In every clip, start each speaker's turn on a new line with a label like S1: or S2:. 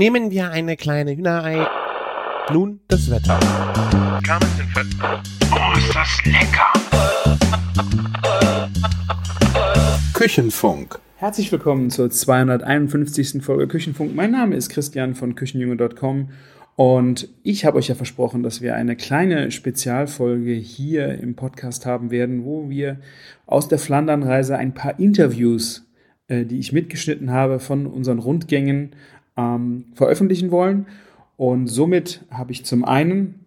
S1: Nehmen wir eine kleine Hühnerei. Nun das Wetter.
S2: Oh, ist das lecker!
S3: Küchenfunk.
S4: Herzlich willkommen zur 251. Folge Küchenfunk. Mein Name ist Christian von Küchenjunge.com und ich habe euch ja versprochen, dass wir eine kleine Spezialfolge hier im Podcast haben werden, wo wir aus der Flandernreise ein paar Interviews, äh, die ich mitgeschnitten habe, von unseren Rundgängen ähm, veröffentlichen wollen. Und somit habe ich zum einen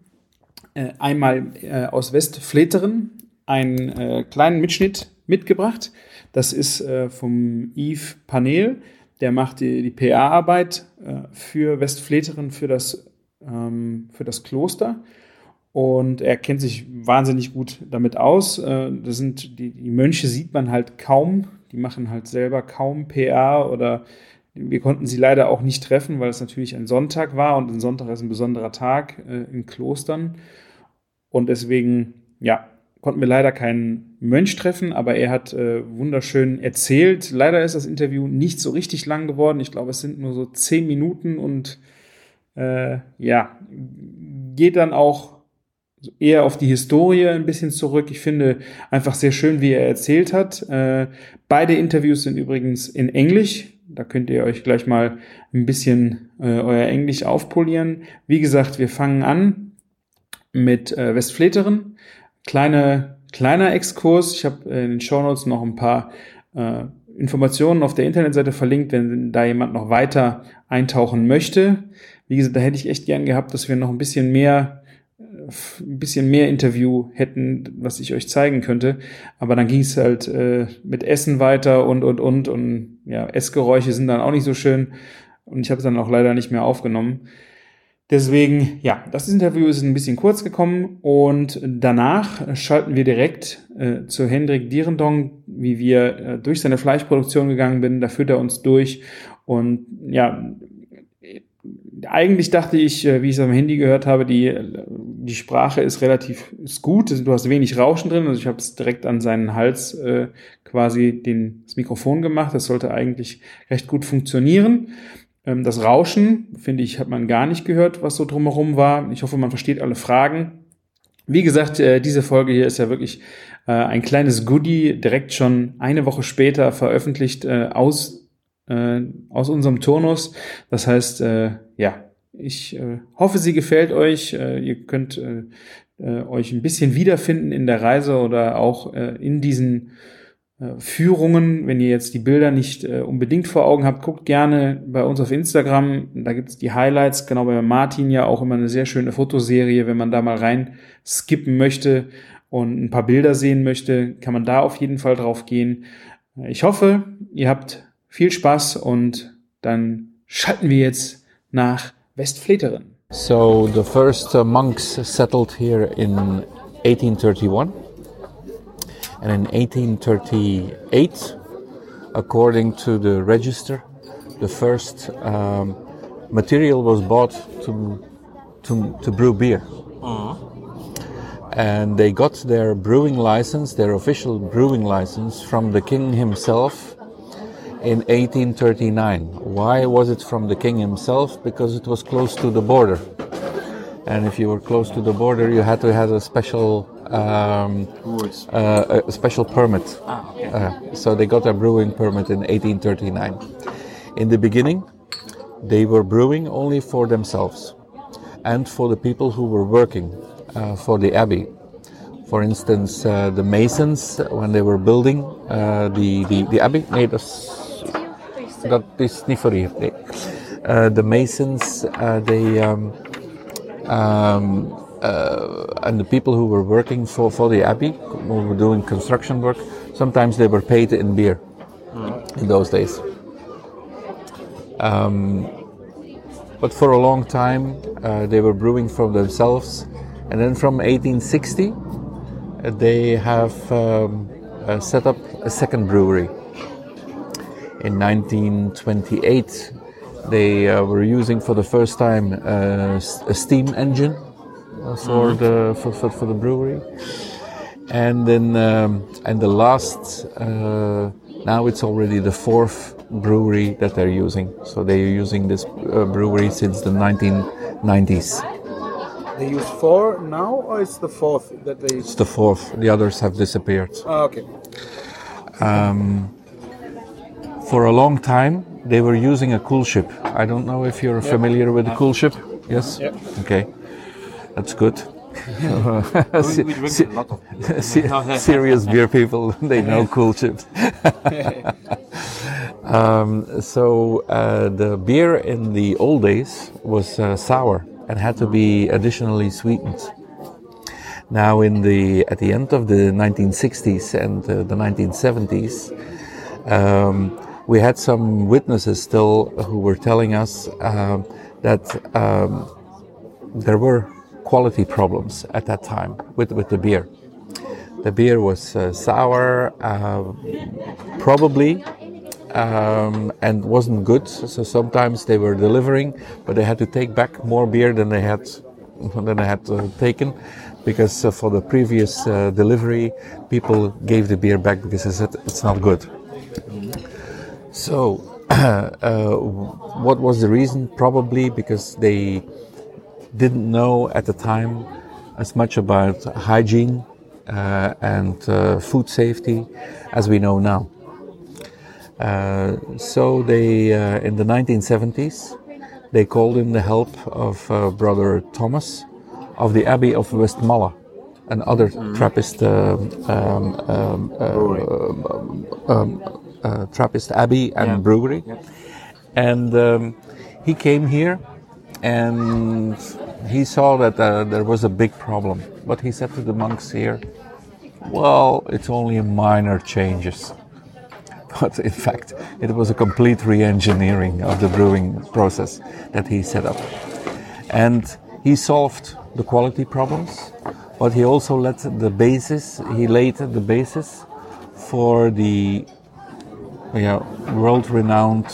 S4: äh, einmal äh, aus Westfleteren einen äh, kleinen Mitschnitt mitgebracht. Das ist äh, vom Yves Panel. Der macht die, die PA-Arbeit äh, für Westfleteren, für das, ähm, für das Kloster. Und er kennt sich wahnsinnig gut damit aus. Äh, das sind, die, die Mönche sieht man halt kaum. Die machen halt selber kaum PA oder wir konnten sie leider auch nicht treffen, weil es natürlich ein Sonntag war und ein Sonntag ist ein besonderer Tag äh, in Klostern. Und deswegen, ja, konnten wir leider keinen Mönch treffen, aber er hat äh, wunderschön erzählt. Leider ist das Interview nicht so richtig lang geworden. Ich glaube, es sind nur so zehn Minuten und äh, ja, geht dann auch eher auf die Historie ein bisschen zurück. Ich finde einfach sehr schön, wie er erzählt hat. Äh, beide Interviews sind übrigens in Englisch. Da könnt ihr euch gleich mal ein bisschen äh, euer Englisch aufpolieren. Wie gesagt, wir fangen an mit äh, Westfleteren. Kleine, kleiner Exkurs. Ich habe in den Show Notes noch ein paar äh, Informationen auf der Internetseite verlinkt, wenn da jemand noch weiter eintauchen möchte. Wie gesagt, da hätte ich echt gern gehabt, dass wir noch ein bisschen mehr ein bisschen mehr Interview hätten, was ich euch zeigen könnte. Aber dann ging es halt äh, mit Essen weiter und und und und ja, Essgeräusche sind dann auch nicht so schön und ich habe es dann auch leider nicht mehr aufgenommen. Deswegen, ja, das Interview ist ein bisschen kurz gekommen und danach schalten wir direkt äh, zu Hendrik Dierendong, wie wir äh, durch seine Fleischproduktion gegangen sind. Da führt er uns durch und ja, eigentlich dachte ich, äh, wie ich es am Handy gehört habe, die, die Sprache ist relativ ist gut. Du hast wenig Rauschen drin. Also ich habe es direkt an seinen Hals äh, quasi den, das Mikrofon gemacht. Das sollte eigentlich recht gut funktionieren. Ähm, das Rauschen, finde ich, hat man gar nicht gehört, was so drumherum war. Ich hoffe, man versteht alle Fragen. Wie gesagt, äh, diese Folge hier ist ja wirklich äh, ein kleines Goodie, direkt schon eine Woche später veröffentlicht äh, aus äh, aus unserem Turnus. Das heißt, äh, ja, ich äh, hoffe, sie gefällt euch. Äh, ihr könnt äh, äh, euch ein bisschen wiederfinden in der Reise oder auch äh, in diesen äh, Führungen. Wenn ihr jetzt die Bilder nicht äh, unbedingt vor Augen habt, guckt gerne bei uns auf Instagram. Da gibt's die Highlights, genau bei Martin ja auch immer eine sehr schöne Fotoserie. Wenn man da mal rein skippen möchte und ein paar Bilder sehen möchte, kann man da auf jeden Fall drauf gehen. Ich hoffe, ihr habt viel Spaß und dann schalten wir jetzt nach Westvleteren.
S5: So the first uh, monks settled here in 1831 and in 1838 according to the register the first um, material was bought to to, to brew beer. And they got their brewing license their official brewing license from the king himself in 1839. Why was it from the king himself? Because it was close to the border. And if you were close to the border, you had to have a special um, uh, a special permit.
S6: Ah, okay.
S5: Uh, so they got a brewing permit in 1839. In the beginning, they were brewing only for themselves and for the people who were working uh, for the abbey. For instance, uh, the masons, when they were building uh, the, the, the abbey, made is, dat is niet voor hier. Nee. Uh, the masons, uh, they, um, um, uh, and the people who were working for, for the abbey, who were doing construction work, sometimes they were paid in beer in those days. Um, but for a long time, uh, they were brewing for themselves. And then from 1860, uh, they have um, uh, set up a second brewery. In 1928, they uh, were using for the first time uh, s- a steam engine uh, for the for, for, for the brewery, and then um, and the last uh, now it's already the fourth brewery that they're using. So they're using this uh, brewery since the 1990s.
S4: They use four now, or it's the fourth that they?
S5: It's the fourth. The others have disappeared.
S4: Oh, okay.
S5: For a long time, they were using a cool ship. I don't know if you're familiar with the cool ship. Yes.
S4: Yep.
S5: Okay, that's good.
S2: We, we drink a lot of.
S5: Se- serious beer people, they know cool ships. um, so uh, the beer in the old days was uh, sour and had to be additionally sweetened. Now, in the at the end of the 1960s and uh, the 1970s, um, we had some witnesses still who were telling us um, that um, there were quality problems at that time with, with the beer. The beer was uh, sour, uh, probably, um, and wasn't good. So sometimes they were delivering, but they had to take back more beer than they had than they had uh, taken, because uh, for the previous uh, delivery, people gave the beer back because they said it's not good. So, uh, what was the reason? Probably because they didn't know at the time as much about hygiene uh, and uh, food safety as we know now. Uh, so they, uh, in the 1970s, they called in the help of uh, Brother Thomas of the Abbey of Westmalle, an other Trappist um, um, um, uh, Trappist abbey and brewery. And um, he came here and he saw that uh, there was a big problem. But he said to the monks here, well, it's only minor changes. But in fact, it was a complete re engineering of the brewing process that he set up. And he solved the quality problems, but he also let the basis, he laid the basis for the yeah, world renowned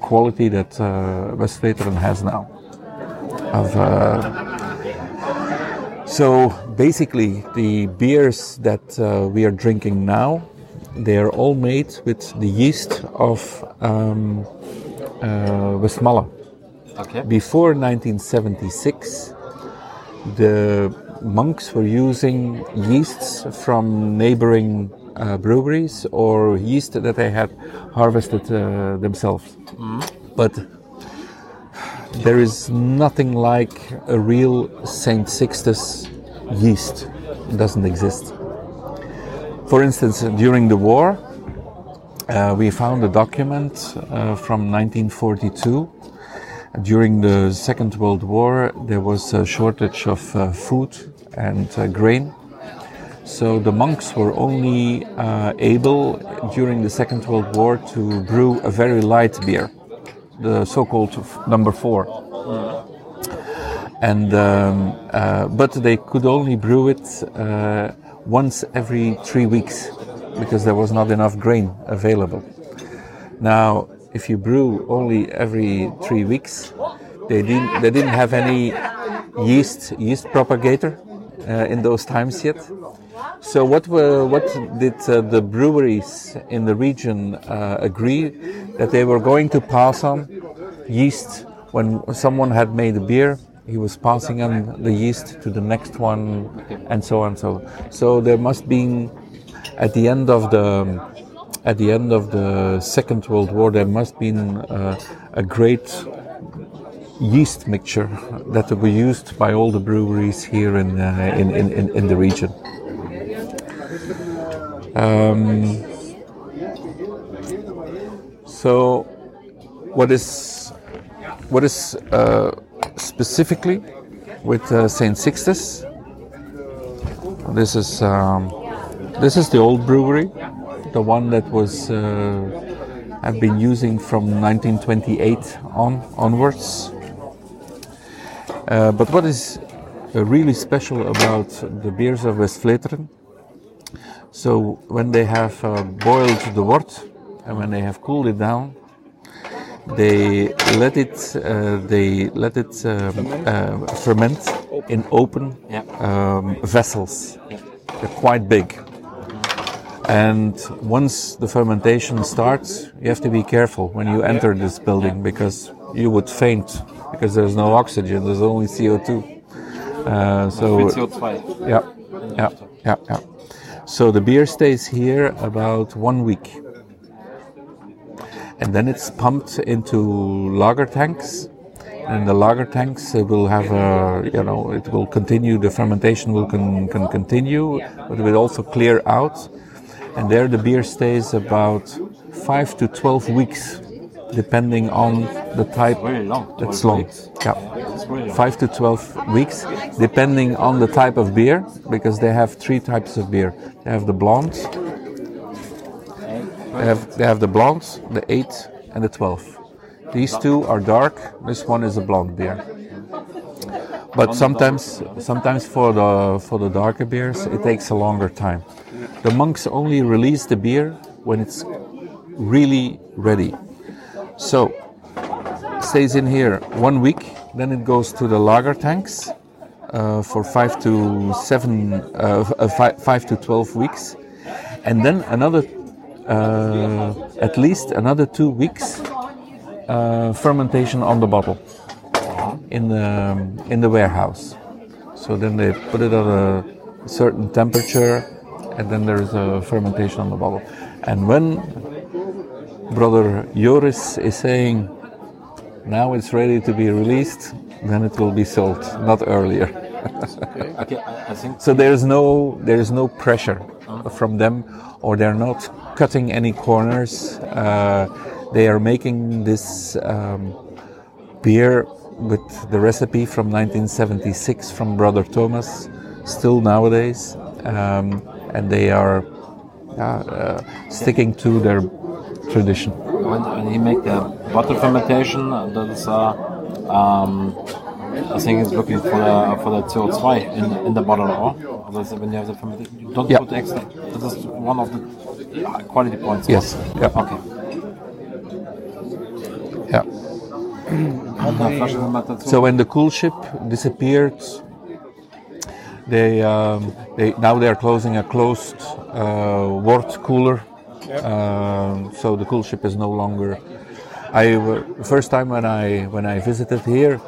S5: quality that uh, Westvleteren has now. Of, uh, so basically, the beers that uh, we are drinking now, they are all made with the yeast of um, uh, Westmalle.
S2: Okay.
S5: Before 1976, the monks were using yeasts from neighboring uh, breweries or yeast that they had harvested uh, themselves. But there is nothing like a real St. Sixtus yeast. It doesn't exist. For instance, during the war, uh, we found a document uh, from 1942. During the Second World War, there was a shortage of uh, food and uh, grain. So the monks were only uh, able during the Second World War to brew a very light beer, the so-called f- number four. And um, uh, but they could only brew it uh, once every three weeks because there was not enough grain available. Now, if you brew only every three weeks, they didn't they didn't have any yeast yeast propagator uh, in those times yet. So what were, what did uh, the breweries in the region uh, agree that they were going to pass on yeast when someone had made a beer? He was passing on the yeast to the next one, and so on. And so so there must be at the end of the at the end of the Second World War there must be uh, a great yeast mixture that were used by all the breweries here in uh, in, in, in the region. Um, so, what is what is uh, specifically with uh, Saint Sixtus? This is um, this is the old brewery, the one that was uh, I've been using from 1928 on onwards. Uh, but what is uh, really special about the beers of Westvleteren? So when they have uh, boiled the wort and when they have cooled it down, they let it uh, they let it um, uh, ferment in open
S2: Yeah.
S5: um, vessels. They're quite big. And once the fermentation starts, you have to be careful when you enter this building because you would faint because there's no oxygen, there's only CO2. Uh, so
S2: CO2.
S5: yeah, yeah, yeah, yeah. So the beer stays here about one week, and then it's pumped into lager tanks. And the lager tanks will have a, you know, it will continue. The fermentation will con- can continue, but it will also clear out. And there, the beer stays about five to twelve weeks, depending on the type.
S2: Really long.
S5: It's long.
S2: weeks.
S5: Yeah
S2: It's really long.
S5: five to 12 weeks, depending on the type of beer, because they have three types of beer. They have the blondes, they have, they have the blondes, the 8, and the 12. These two are dark, this one is a blonde beer. But sometimes, sometimes for the for the darker beers, it takes a longer time. The monks only release the beer when it's really ready. So stays in here one week, then it goes to the lager tanks uh, for five to seven, uh, uh, five, five to twelve weeks, and then another, uh, at least another two weeks uh, fermentation on the bottle in the in the warehouse. So then they put it at a certain temperature, and then there is a fermentation on the bottle. And when brother Joris is saying now it's ready to be released, then it will be sold, not earlier.
S2: Okay, I, I think
S5: So there is no there is no pressure from them, or they're not cutting any corners. Uh, they are making this um, beer with the recipe from 1976 from Brother Thomas, still nowadays, um, and they are uh, uh, sticking to their tradition.
S2: when, when he make the bottle fermentation, that is, uh, um, I think it's looking for the for the CO2 in, in the bottle, or that's when you have the fermentation, you don't
S5: Yeah.
S2: put extra. This is one of the uh, quality points.
S5: Yes. Yeah.
S2: Okay.
S5: Yeah.
S2: Eine Flasche Fermentation.
S5: So when the cool ship disappeared, they um, they now they are closing a closed uh, wort cooler. Um, so the cool ship is no longer. I first time when I when I visited here,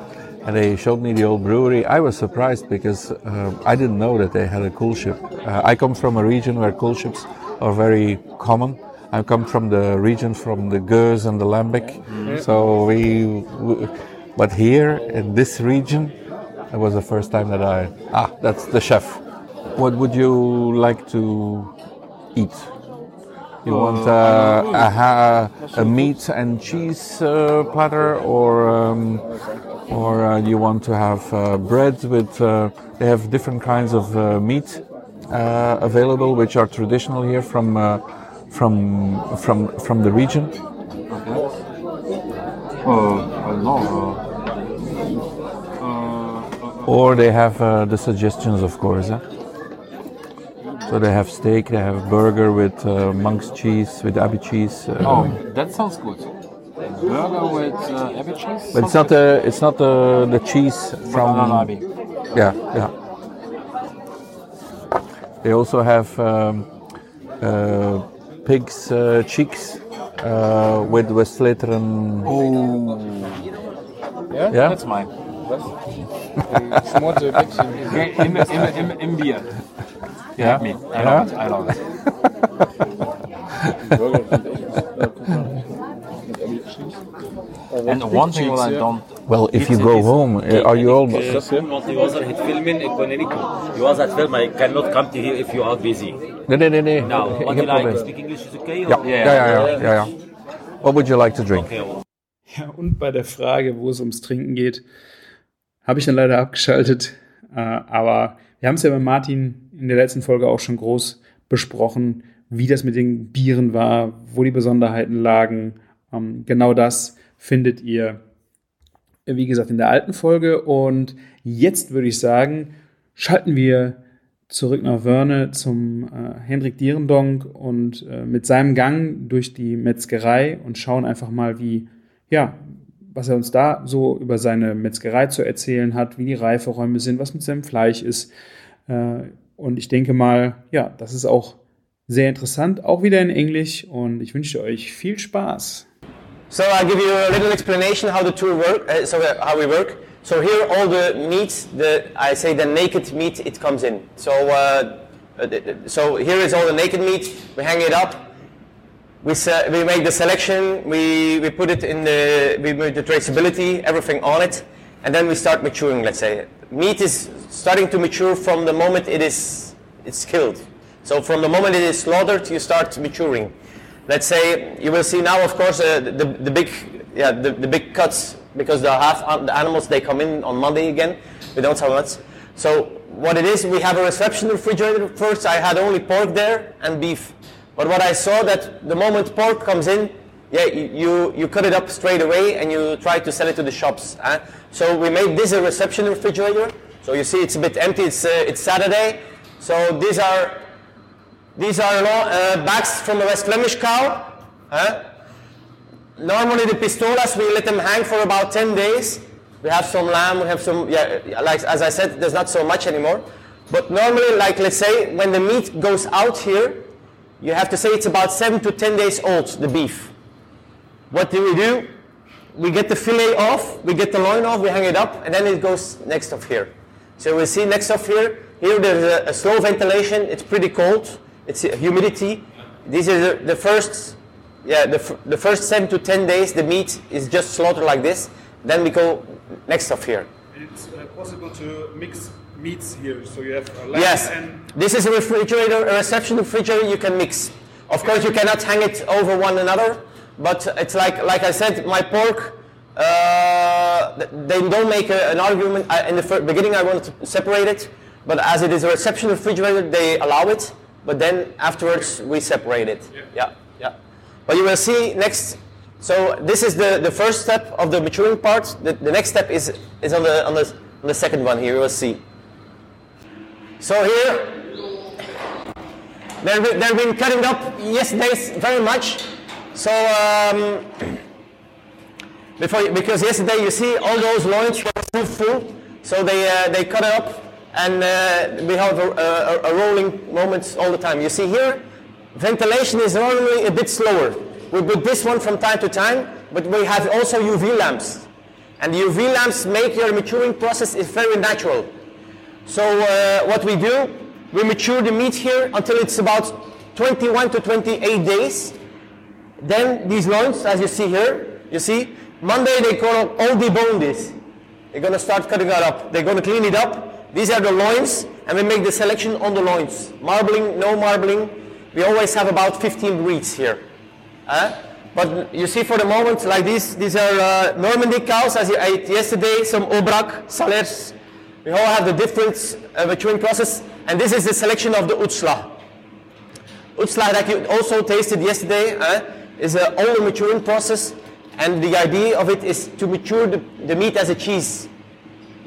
S5: and they showed me the old brewery, I was surprised because uh, I didn't know that they had a cool ship. Uh, I come from a region where cool ships are very common. I come from the region from the Geuze and the Lambic, so we, we. But here in this region, it was the first time that I ah that's the chef. What would you like to eat? You want uh, a, ha- a meat and cheese uh, platter, or um, or uh, you want to have uh, bread with? Uh, they have different kinds of uh, meat uh, available, which are traditional here from uh, from from from the region.
S2: Okay. Uh, I know. Uh, uh,
S5: Or they have uh, the suggestions, of course. eh? So they have steak, they have burger with uh, monk's cheese, with abbey cheese. Uh,
S2: oh, that sounds good. Burger with uh, abbey cheese.
S5: But it's not the it's not the the cheese from
S2: abbey.
S5: yeah yeah. They also have um, uh, pigs uh, cheeks uh, with Westvleteren.
S2: Oh,
S5: Yeah,
S2: that's mine.
S4: Schmorte Bäckchen.
S2: Im, im, im, Im Bier.
S5: Yeah,
S2: Me. I
S5: yeah.
S2: love it. I love it. And one thing I don't.
S5: Well, if you go home, uh, are you all?
S3: Die was het filmen, I cannot come to here if you are busy.
S5: Nee, nee, nee, nee.
S3: Now, what you like? Speak English is okay?
S5: Ja, ja, ja, ja, ja, ja. What would you like to drink?
S3: Okay.
S4: Ja, und bei der Frage, wo es ums Trinken geht, habe ich dann leider abgeschaltet. Äh, aber wir haben es ja bei Martin in der letzten Folge auch schon groß besprochen, wie das mit den Bieren war, wo die Besonderheiten lagen. Ähm, genau das findet ihr, wie gesagt, in der alten Folge. Und jetzt würde ich sagen, schalten wir zurück nach Wörne zum äh, Hendrik Dierendonk und äh, mit seinem Gang durch die Metzgerei und schauen einfach mal, wie, ja, was er uns da so über seine Metzgerei zu erzählen hat, wie die Reiferäume sind, was mit seinem Fleisch ist. Äh, und ich denke mal, ja, das ist auch Sehr interessant, auch wieder in Englisch und ich wünsche euch viel Spaß.
S6: So I'll give you a little explanation how the tour work, uh, so uh, how we work. So here all the meat, the I say the naked meat, it comes in. So uh, uh, so here is all the naked meat. We hang it up. We we make the selection. We we put it in the we make the traceability, everything on it, and then we start maturing. Let's say meat is starting to mature from the moment it is it's killed. So from the moment it is slaughtered, you start maturing. Let's say you will see now, of course, uh, the, the big, yeah, the, the big cuts because the half the animals they come in on Monday again. We don't have much. So what it is, we have a reception refrigerator. First, I had only pork there and beef. But what I saw that the moment pork comes in, yeah, you, you, cut it up straight away and you try to sell it to the shops. eh? So we made this a reception refrigerator. So you see, it's a bit empty. It's uh, it's Saturday. So these are these are uh, bags from a West Flemish cow. huh? Normally the pistolas, we let them hang for about 10 days. We have some lamb, we have some, yeah, like as I said, there's not so much anymore. But normally, like let's say, when the meat goes out here, you have to say it's about 7 to 10 days old, the beef. What do we do? We get the fillet off, we get the loin off, we hang it up, and then it goes next off here. So we see next off here, here there's a, a slow ventilation, it's pretty cold, it's a humidity. These are the, the first, yeah, the, the first seven to ten days, the meat is just slaughtered like this. Then we go next off here.
S4: It's uh, possible to mix meats here, so you have
S6: Yes, this is a refrigerator, a reception refrigerator you can mix. Of course, you cannot hang it over one another, but it's like, like I said, my pork, uh, they don't make a, an argument. I, in the beginning, I wanted to separate it, but as it is a reception refrigerator, they allow it, but then afterwards, we separate it. Yeah, yeah. But you will see next. So this is the, the first step of the maturing part. The, the next step is, is on, the, on, the, on the second one here. You will see. So here, they've been, they've been cutting up yesterday very much. So um, before, because yesterday you see all those loins were full, full. So they uh, they cut it up, and uh, we have a, a, a rolling moments all the time. You see here, ventilation is normally a bit slower. We put this one from time to time, but we have also UV lamps, and the UV lamps make your maturing process is very natural. So uh, what we do, we mature the meat here until it's about 21 to 28 days. Then these loins, as you see here, you see, Monday they call all debone this. They're gonna start cutting that up. They're gonna clean it up. These are the loins, and we make the selection on the loins. Marbling, no marbling. We always have about 15 breeds here. But you see for the moment, like these, these are uh, Normandy cows, as you ate yesterday, some Aubrac, Salers. We all have the different uh, maturing process, and this is the selection of the Utsla. Utsla that you also tasted yesterday is an older maturing process, and the idea of it is to mature the, the meat as a cheese.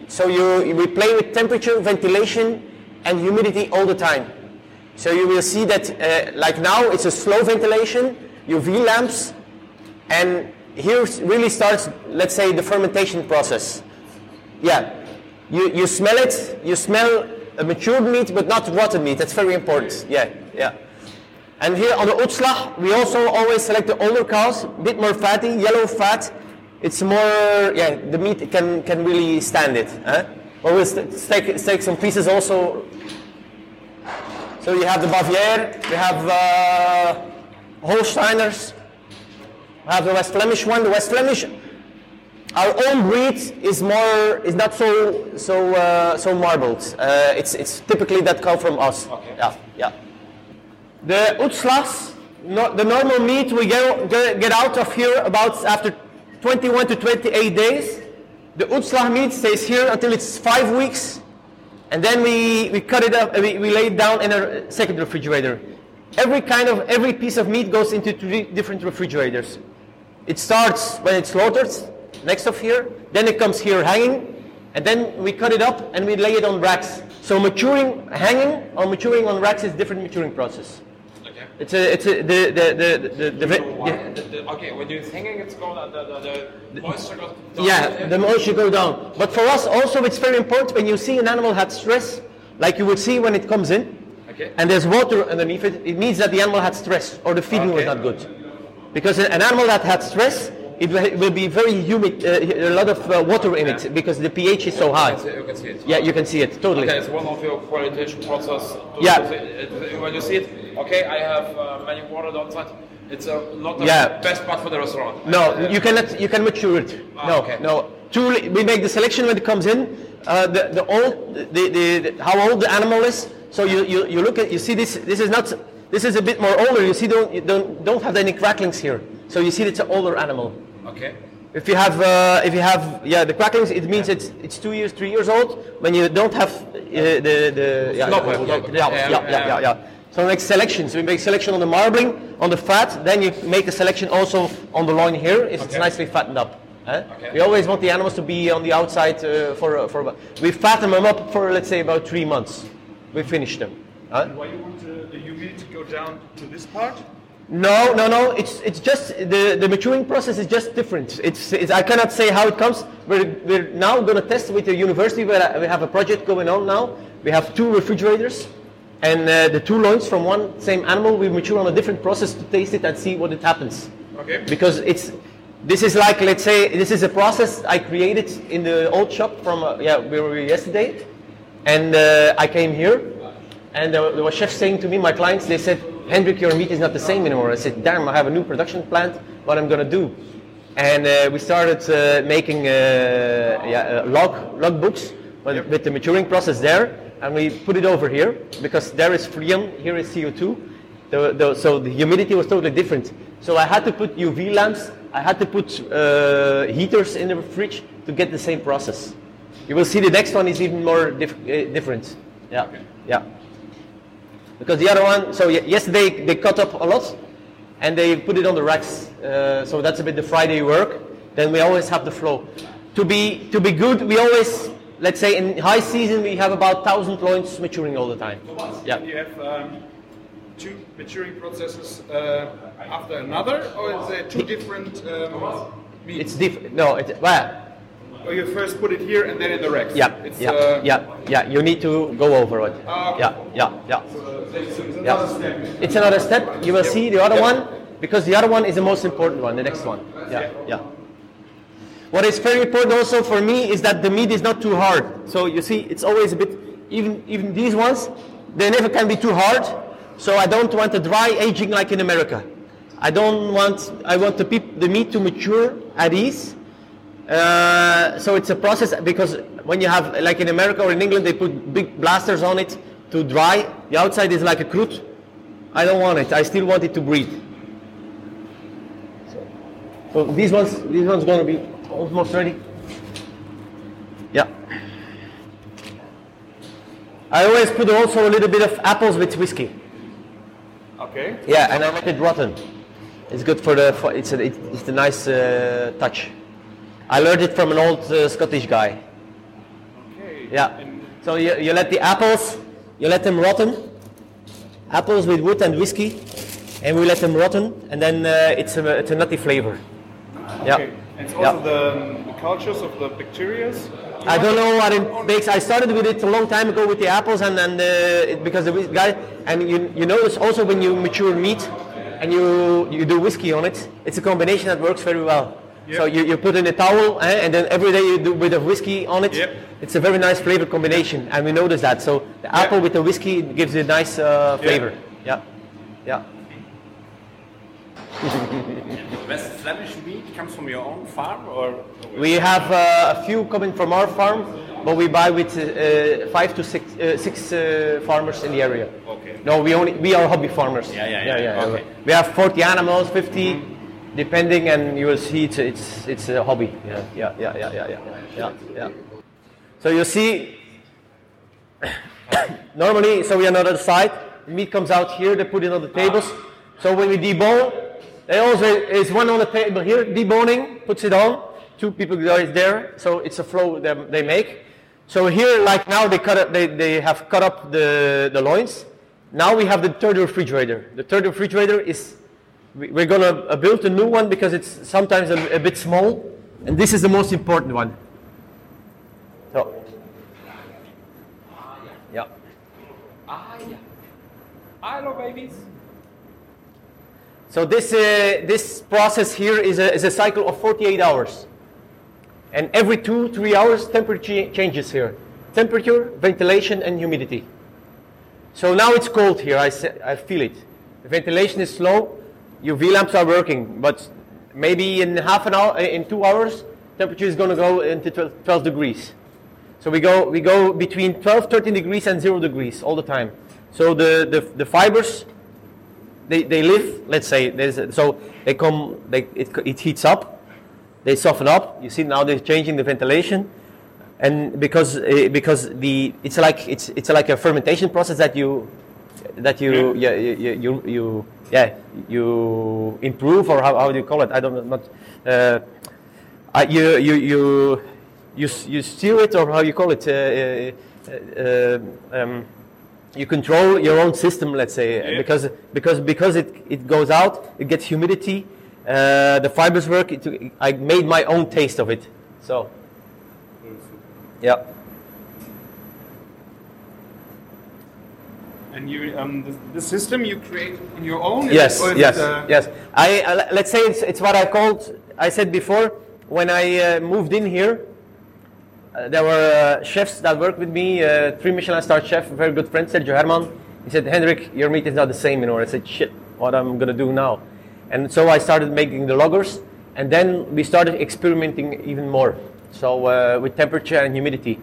S6: So you, we play with temperature, ventilation, and humidity all the time. So you will see that, uh, like now, it's a slow ventilation, UV lamps, and here really starts, let's say, the fermentation process. Yeah, you, you smell it, you smell a matured meat, but not rotten meat. That's very important. Yeah, yeah. And here on the Utslag, we also always select the older cows, a bit more fatty, yellow fat. It's more, yeah, the meat can, can really stand it. Huh? But we'll st- take, take some pieces also. So you have the Bavière, we have uh, Holsteiners, we have the West Flemish one. The West Flemish, our own breed is more, is not so so uh, so marbled. Uh, it's it's typically that come from us. Okay. Yeah, yeah. The Utslags, no, the normal meat we get, get out of here about after 21 to 28 days. The Utslag meat stays here until it's five weeks, and then we, we cut it up, we, we lay it down in a second refrigerator. Every kind of, every piece of meat goes into three different refrigerators. It starts when it's slaughtered, next of here, then it comes here hanging, and then we cut it up and we lay it on racks. So maturing, hanging or maturing on racks is different maturing process.
S2: Okay.
S6: It's a, it's a, the, the, the, the, the, the
S2: the- okay, when you're hanging, it's going, the, the, the moisture goes down.
S6: yeah, the moisture go down. But for us also it's very important when you see an animal had stress, like you would see when it comes in.
S2: Okay.
S6: Okay. And there's water underneath it. It means that the animal had stress or the feeding was not good. Because an animal that had stress, it will- be very humid, uh, a lot of uh, water in it because the pH is so high.
S7: You can see it.
S6: Yeah, you can see it totally.
S7: Okay, it's one of your qualification process.
S6: Yeah.
S7: see it. when you see it, okay, I have uh, many water outside. It's uh, not the
S6: Yeah.
S7: best part for the restaurant.
S6: No, you cannot. You can mature it. no,
S7: okay.
S6: no. Too, we make the selection when it comes in. Uh, the the old, the, the, the how old the animal is. So you, you, you look at you see this. This is not. This is a bit more older. You see don't you don't don't have any cracklings here. So you see it's an older animal.
S7: Okay.
S6: If you have uh, if you have yeah the cracklings, it means it's it's two years, three years old. When you don't have uh, the the yeah, yeah, yeah,
S7: Yeah,
S6: yeah, yeah, yeah, yeah. So we make selections. We make selection on the marbling, on the fat. Then you make a selection also on the loin here. If it's nicely fattened up. eh?
S7: Okay.
S6: We always want the animals to be on the outside uh, for uh, for. about- We fatten them up for let's say about three months. We finish them. huh?
S8: Why you want uh, the humidity to go down to this part?
S6: No, no, no. It's it's just the, the maturing process is just different. It's, it's I cannot say how it comes. We're, we're now going to test with the university. Where we have a project going on now. We have two refrigerators, and uh, the two loins from one same animal. We mature on a different process to taste it and see what it happens.
S7: Okay.
S6: Because it's this is like let's say this is a process I created in the old shop from uh, yeah we were yesterday, and uh, I came here, and there was chef saying to me, my clients, they said, Hendrik, your meat is not the same anymore. I said, damn, I have a new production plant. What I'm gonna do? And uh, we started uh, making uh, yeah, uh, log log books with, with the maturing process there, and we put it over here because there is freon, here is CO2. The, the, so the humidity was totally different. So I had to put UV lamps. I had to put uh, heaters in the fridge to get the same process. You will see the next one is even more dif- uh, different. Yeah, yeah. Because the other one, so ye- yesterday they cut up a lot, and they put it on the racks. Uh, so that's a bit the Friday work. Then we always have the flow. To be to be good, we always let's say in high season we have about thousand loins maturing all the time. Yeah.
S8: You have um, two maturing processes uh, after another, or is it two different um, meats?
S6: It's different. No, it, well,
S8: or you first put it here and then in the racks?
S6: yeah,
S8: It's,
S6: yeah,
S8: uh,
S6: yeah, yeah. You need to go over it.
S8: Okay.
S6: Yeah, yeah, yeah.
S8: It's another
S6: Yeah.
S8: step.
S6: It's another step. You will see the other one because the other one is the most important one. The next one. Yeah, yeah. What is very important also for me is that the meat is not too hard. So you see, it's always a bit. Even even these ones, they never can be too hard. So I don't want a dry aging like in America. I don't want. I want the peop, the meat to mature at ease. Uh, so it's a process because when you have like in America or in England they put big blasters on it to dry. The outside is like a croûte. I don't want it. I still want it to breathe. So, so these ones, these ones going to be almost ready. Yeah. I always put also a little bit of apples with whiskey.
S8: Okay.
S6: Yeah, and I let it rotten. It's good for the. For, it's a it, it's a nice uh, touch. I learned it from an old uh, Scottish guy.
S8: Okay.
S6: Yeah.
S8: And
S6: So you, you let the apples, you let them rotten. Apples with wood and whiskey, and we let them rotten, and then uh, it's a it's a nutty flavor. Yeah.
S8: Okay. And it's also the, the cultures of the bacteria.
S6: I don't know what it makes. I started with it a long time ago with the apples, and and uh, it, because the guy, and you you notice also when you mature meat, and you you do whiskey on it, it's a combination that works very well. So you, you put in a towel, eh, and then every day you do with a whiskey on it.
S8: Yep.
S6: It's a very nice flavor combination, and we notice that. So the apple with the whiskey gives a nice uh, flavor. Yeah, yeah.
S7: West Flemish meat comes from your own farm, or
S6: We have uh, a few coming from our farm, but we buy with uh, five to six, uh, six uh, farmers in the area.
S7: Okay.
S6: No, we only we are hobby farmers.
S7: Yeah, yeah, yeah. yeah. Okay.
S6: We have 40 animals, 50, depending, and you will see it's it's it's a hobby. Yeah, yeah, yeah, yeah, yeah, yeah, yeah. yeah. So you see, normally, so we are on the other side. Meat comes out here. They put it on the tables. So when we debone, they also is one on the table here deboning, puts it on. Two people guys there, so it's a flow that they make. So here, like now, they cut it, they, they have cut up the, the loins. Now we have the third refrigerator. The third refrigerator is we- we're gonna uh, build a new one because it's sometimes a, a bit small, and this is the most important one. So, yeah.
S7: Ah, ah, ah, hello, babies.
S6: So this, uh, this process here is a, is a cycle of 48 hours. And every two, three hours, temperature changes here. Temperature, ventilation, and humidity. So now it's cold here, I, I feel it. The ventilation is slow, UV lamps are working, but maybe in half an hour, in two hours, temperature is going to go into 12, 12 degrees. So we go, we go between 12, 13 degrees and 0 degrees all the time. So the, the, the fibers, they, they live, let's say, there's a, so they come, they, it, it heats up, they soften up. You see now they're changing the ventilation, and because uh, because the it's like it's it's like a fermentation process that you that you yeah, you, you, you, you yeah you improve or how, how do you call it? I don't know. Not, uh, uh, you you you you you steer it or how you call it? Uh, uh, uh, um, you control your own system, let's say, because because because it, it goes out, it gets humidity, uh, the fibers work. It, I made my own taste of it, so yeah.
S8: And you, um, the, the system you create in your own? Is
S6: Yes,
S8: it-
S6: yes,
S8: it, uh,
S6: yes. I uh, let's say it's, it's what I called. I said before when I uh, moved in here. Uh, there were uh, chefs that worked with me, uh, three Michelin star chef, very good friend, Sergio Herman. He said, Hendrik, your meat is not the same anymore. I said, shit, what I'm going to do now? And so I started making the loggers, and then we started experimenting even more. So uh, with temperature and humidity.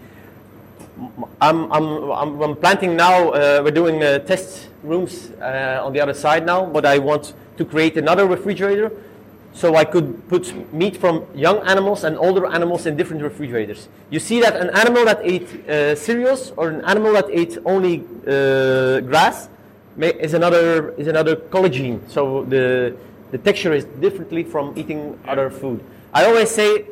S6: I'm, I'm, I'm, I'm planting now, uh, we're doing test rooms on the other side now, but I want to create another refrigerator so I could put meat from young animals and older animals in different refrigerators. You see that an animal that ate uh, cereals or an animal that ate only uh, grass may, is another is another collagen. So the the texture is differently from eating other food. I always say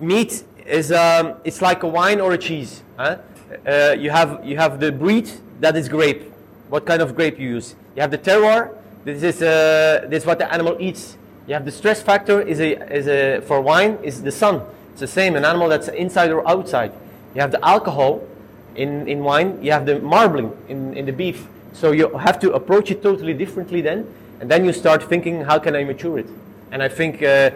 S6: meat is um, it's like a wine or a cheese. Huh? Uh, you have you have the breed that is grape. What kind of grape you use? You have the terroir. This is uh, this is what the animal eats. You have the stress factor is a is a for wine is the sun. It's the same an animal that's inside or outside. You have the alcohol in, in wine. You have the marbling in, in the beef. So you have to approach it totally differently then, and then you start thinking how can I mature it? And I think uh,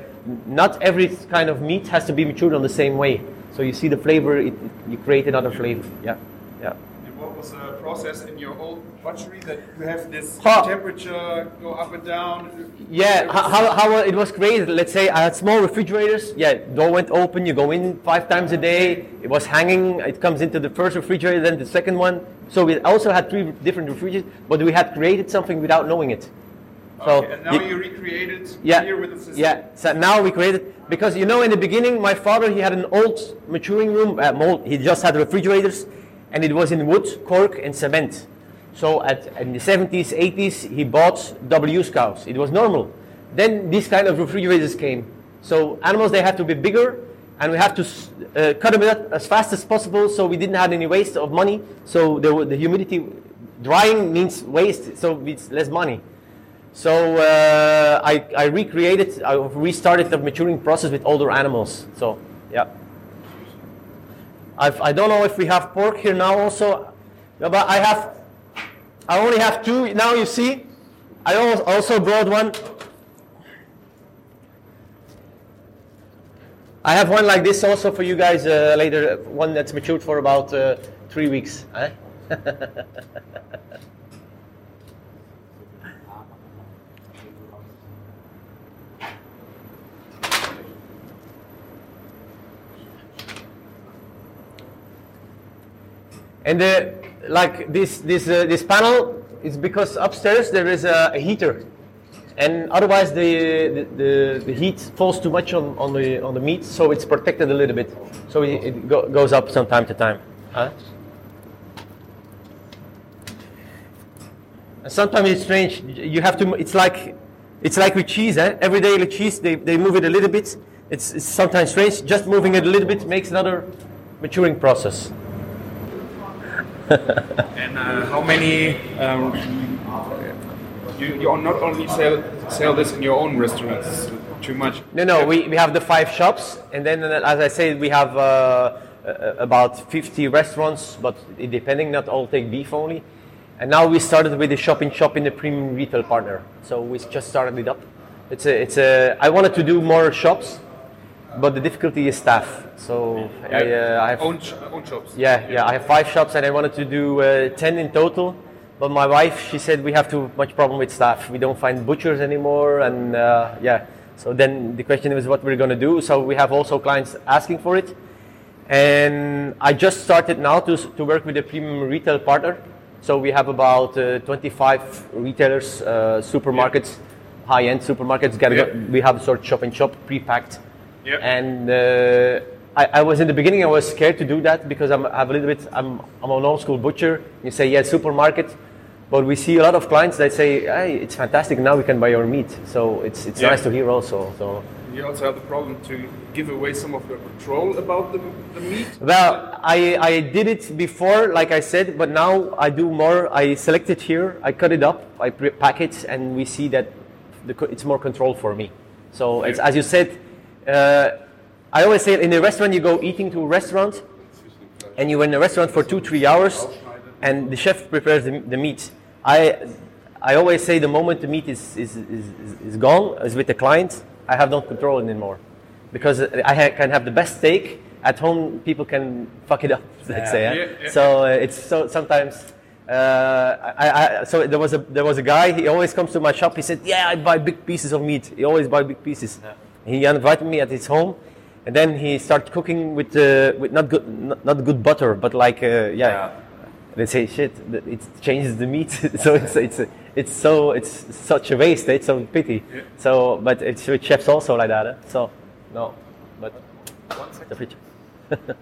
S6: not every kind of meat has to be matured on the same way. So you see the flavor, it, you create another flavor. Yeah, yeah.
S8: And what was the process in your old butchery that you have this
S6: Ha.
S8: temperature go up and down?
S6: Yeah, how, how, it was created. Let's say I had small refrigerators. Yeah, door went open. You go in five times a day. It was hanging. It comes into the first refrigerator, then the second one. So we also had three different refrigerators, but we had created something without knowing it. So
S8: Okay, and now
S6: you-
S8: you recreate
S6: yeah,
S8: here with the system.
S6: yeah. So now we created because you know in the beginning my father he had an old maturing room. Uh, mold, he just had refrigerators, and it was in wood, cork, and cement. So at in the 70s, 80s, he bought W cows. It was normal. Then these kind of refrigerators came. So animals they have to be bigger, and we have to uh, cut them out as fast as possible. So we didn't have any waste of money. So the, the humidity, drying means waste. So it's less money. So uh, I, I recreated, I restarted the maturing process with older animals. So yeah. I've, I don't know if we have pork here now also, but I have, I only have two now. You see, I also brought one. I have one like this also for you guys uh, later. One that's matured for about uh, three weeks. eh? And the, like this, this, uh, this panel is because upstairs there is a, a heater. And otherwise the, the, the, the heat falls too much on, on, the, on the meat, so it's protected a little bit. So it, it go, goes up from time to time. Huh? And sometimes it's strange. You have to. It's like, it's like with cheese. Eh? Every day with cheese, they, they move it a little bit. It's, it's sometimes strange. Just moving it a little bit makes another maturing process.
S8: And uh, how many? Um, you, you not only sell sell this in your own restaurants. Too much.
S6: No, no. We, we have the five shops, and then uh, as I said, we have uh, uh, about 50 restaurants, but depending, not all take beef only. And now we started with the shop in shop in the premium retail partner. So we just started it up. It's a, it's a, I wanted to do more shops, but the difficulty is staff. So I, uh, I have
S8: Own, sh- own shops.
S6: yeah, yeah. I have five shops and I wanted to do uh, ten in total. But my wife, she said we have too much problem with staff. We don't find butchers anymore, and uh, yeah. So then the question is what we're gonna do. So we have also clients asking for it, and I just started now to to work with a premium retail partner. So we have about uh, 25 retailers, uh, supermarkets, high-end supermarkets.
S8: Yeah.
S6: We have a sort of shop and shop pre-packed.
S8: Yeah.
S6: And uh, I, I was in the beginning, I was scared to do that because I'm, I have a little bit, I'm, I'm an old school butcher. You say, yeah, supermarket. But we see a lot of clients that say, hey, it's fantastic, now we can buy your meat. So it's, it's
S8: Yeah.
S6: nice to hear also. So.
S8: You also have the problem to give away some of the control about the, the meat.
S6: Well, I, I did it before, like I said, but now I do more. I select it here, I cut it up, I pre- pack it, and we see that the, it's more control for me. So it's, as you said, uh, I always say in a restaurant, you go eating to a restaurant, and you're in a restaurant for two, three hours, and the chef prepares the, the meat. I, I always say the moment the meat is, is, is, is- is gone, is with the client, I have no control anymore. Because I ha- can have the best steak, at home people can fuck it up, let's say. eh?
S8: Yeah, yeah.
S6: So uh, it's so sometimes. Uh, I, I, so there was a there was a guy. He always comes to my shop. He said, "Yeah, I buy big pieces of meat. He always buy big pieces." He invited me at his home, and then he started cooking with uh, with not good not, not good butter, but like uh, yeah. They say shit. It changes the meat, so it's it's it's so it's such a waste. It's so pity. So, but it's with chefs also like that. eh? So, no, but the fridge.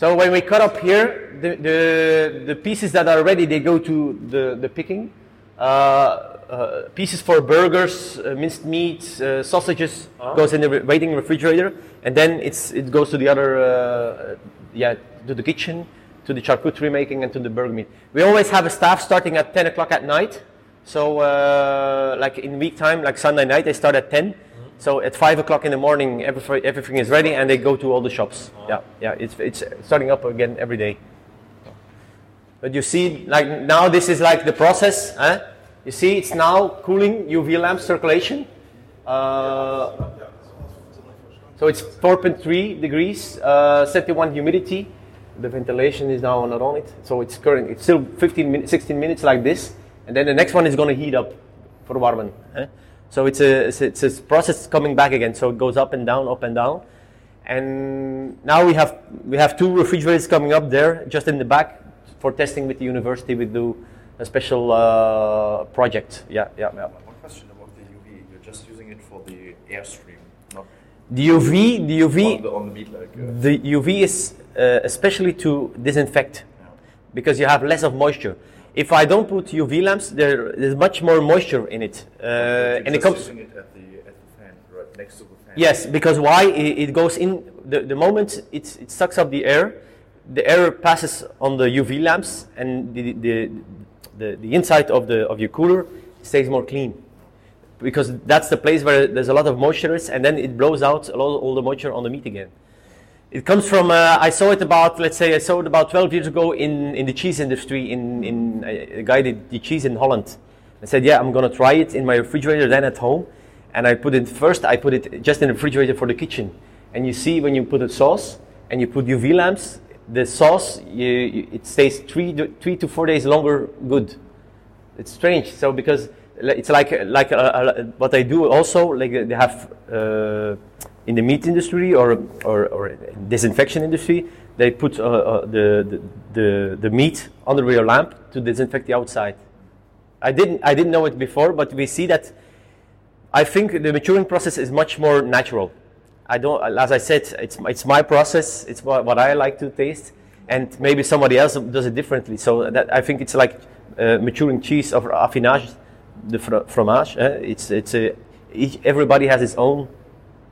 S6: So when we cut up here, the, the, the pieces that are ready, they go to the, the picking. Uh, uh, pieces for burgers, uh, minced meat, uh, sausages goes in the re- waiting refrigerator, and then it's it goes to the other, uh, yeah, to the kitchen, to the charcuterie making, and to the burger meat. We always have a staff starting at 10 o'clock at night. So uh, like in week time, like Sunday night, they start at 10. So at five o'clock in the morning, every, everything is ready, and they go to all the shops. Yeah, yeah, it's it's starting up again every day. But you see, like now, this is like the process. Huh? You see, it's now cooling UV lamp circulation. Uh, so it's 4.3 degrees, uh, 71 humidity. The ventilation is now not on it, so it's current. It's still 15 minutes, 16 minutes like this, and then the next one is going to heat up for warmen. Huh? So it's a, it's a it's a process coming back again. So it goes up and down, up and down, and now we have we have two refrigerators coming up there just in the back for testing with the university. We do a special uh, project. Yeah, yeah, yeah.
S9: One question about the UV. You're just using it for the airstream, not
S6: The UV, the UV,
S9: on the, on the meat like. Uh,
S6: The UV is uh, especially to disinfect because you have less of moisture. If I don't put UV lamps, there is much more moisture in it, uh, and it comes.
S9: using it at the at the fan, right next to the fan.
S6: Yes, because why? It, it goes in the, the moment it's, it sucks up the air, the air passes on the UV lamps, and the, the, the, the inside of the of your cooler stays more clean. Because that's the place where there's a lot of moisture and then it blows out a lot all the moisture on the meat again. It comes from, uh, I saw it about, let's say, I saw it about 12 years ago in, in the cheese industry. In, in a guy did the cheese in Holland. I said, yeah, I'm going to try it in my refrigerator, then at home. And I put it first, I put it just in the refrigerator for the kitchen. And you see when you put a sauce and you put UV lamps, the sauce, you, you, it stays three, to- three to four days longer good. It's strange. So because it's like like uh, uh, what I do also like they have uh, in the meat industry or or, or disinfection industry they put uh, uh, the, the the the meat under your lamp to disinfect the outside. I didn't I didn't know it before, but we see that. I think the maturing process is much more natural. I don't, as I said, it's it's my process. It's what, what I like to taste, and maybe somebody else does it differently. So that I think it's like uh, maturing cheese or affinage, the fro- fromage. eh? It's it's a, each, everybody has his own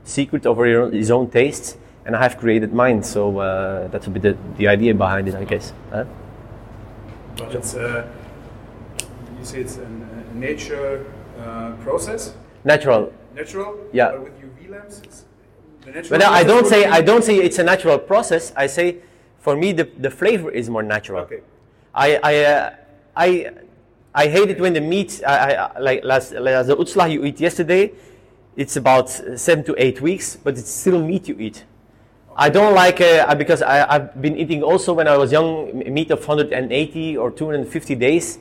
S6: secret over his own tastes, and I have created mine. So uh, that's a bit the, the idea behind it, I guess.
S4: But it's uh, you say it's a nature uh, process,
S6: Natural.
S4: natural.
S6: Yeah.
S4: But with UV lamps, it's the natural.
S6: But I don't say I don't say it's a natural process. I say for me the, the flavor is more natural.
S4: Okay.
S6: I I, uh, I I hate it when the meat I, I, like las, las the utzlah you eat yesterday. It's about seven to eight weeks, but it's still meat you eat. I don't like uh, because I, I've been eating also when I was young meat of 180 or 250 days.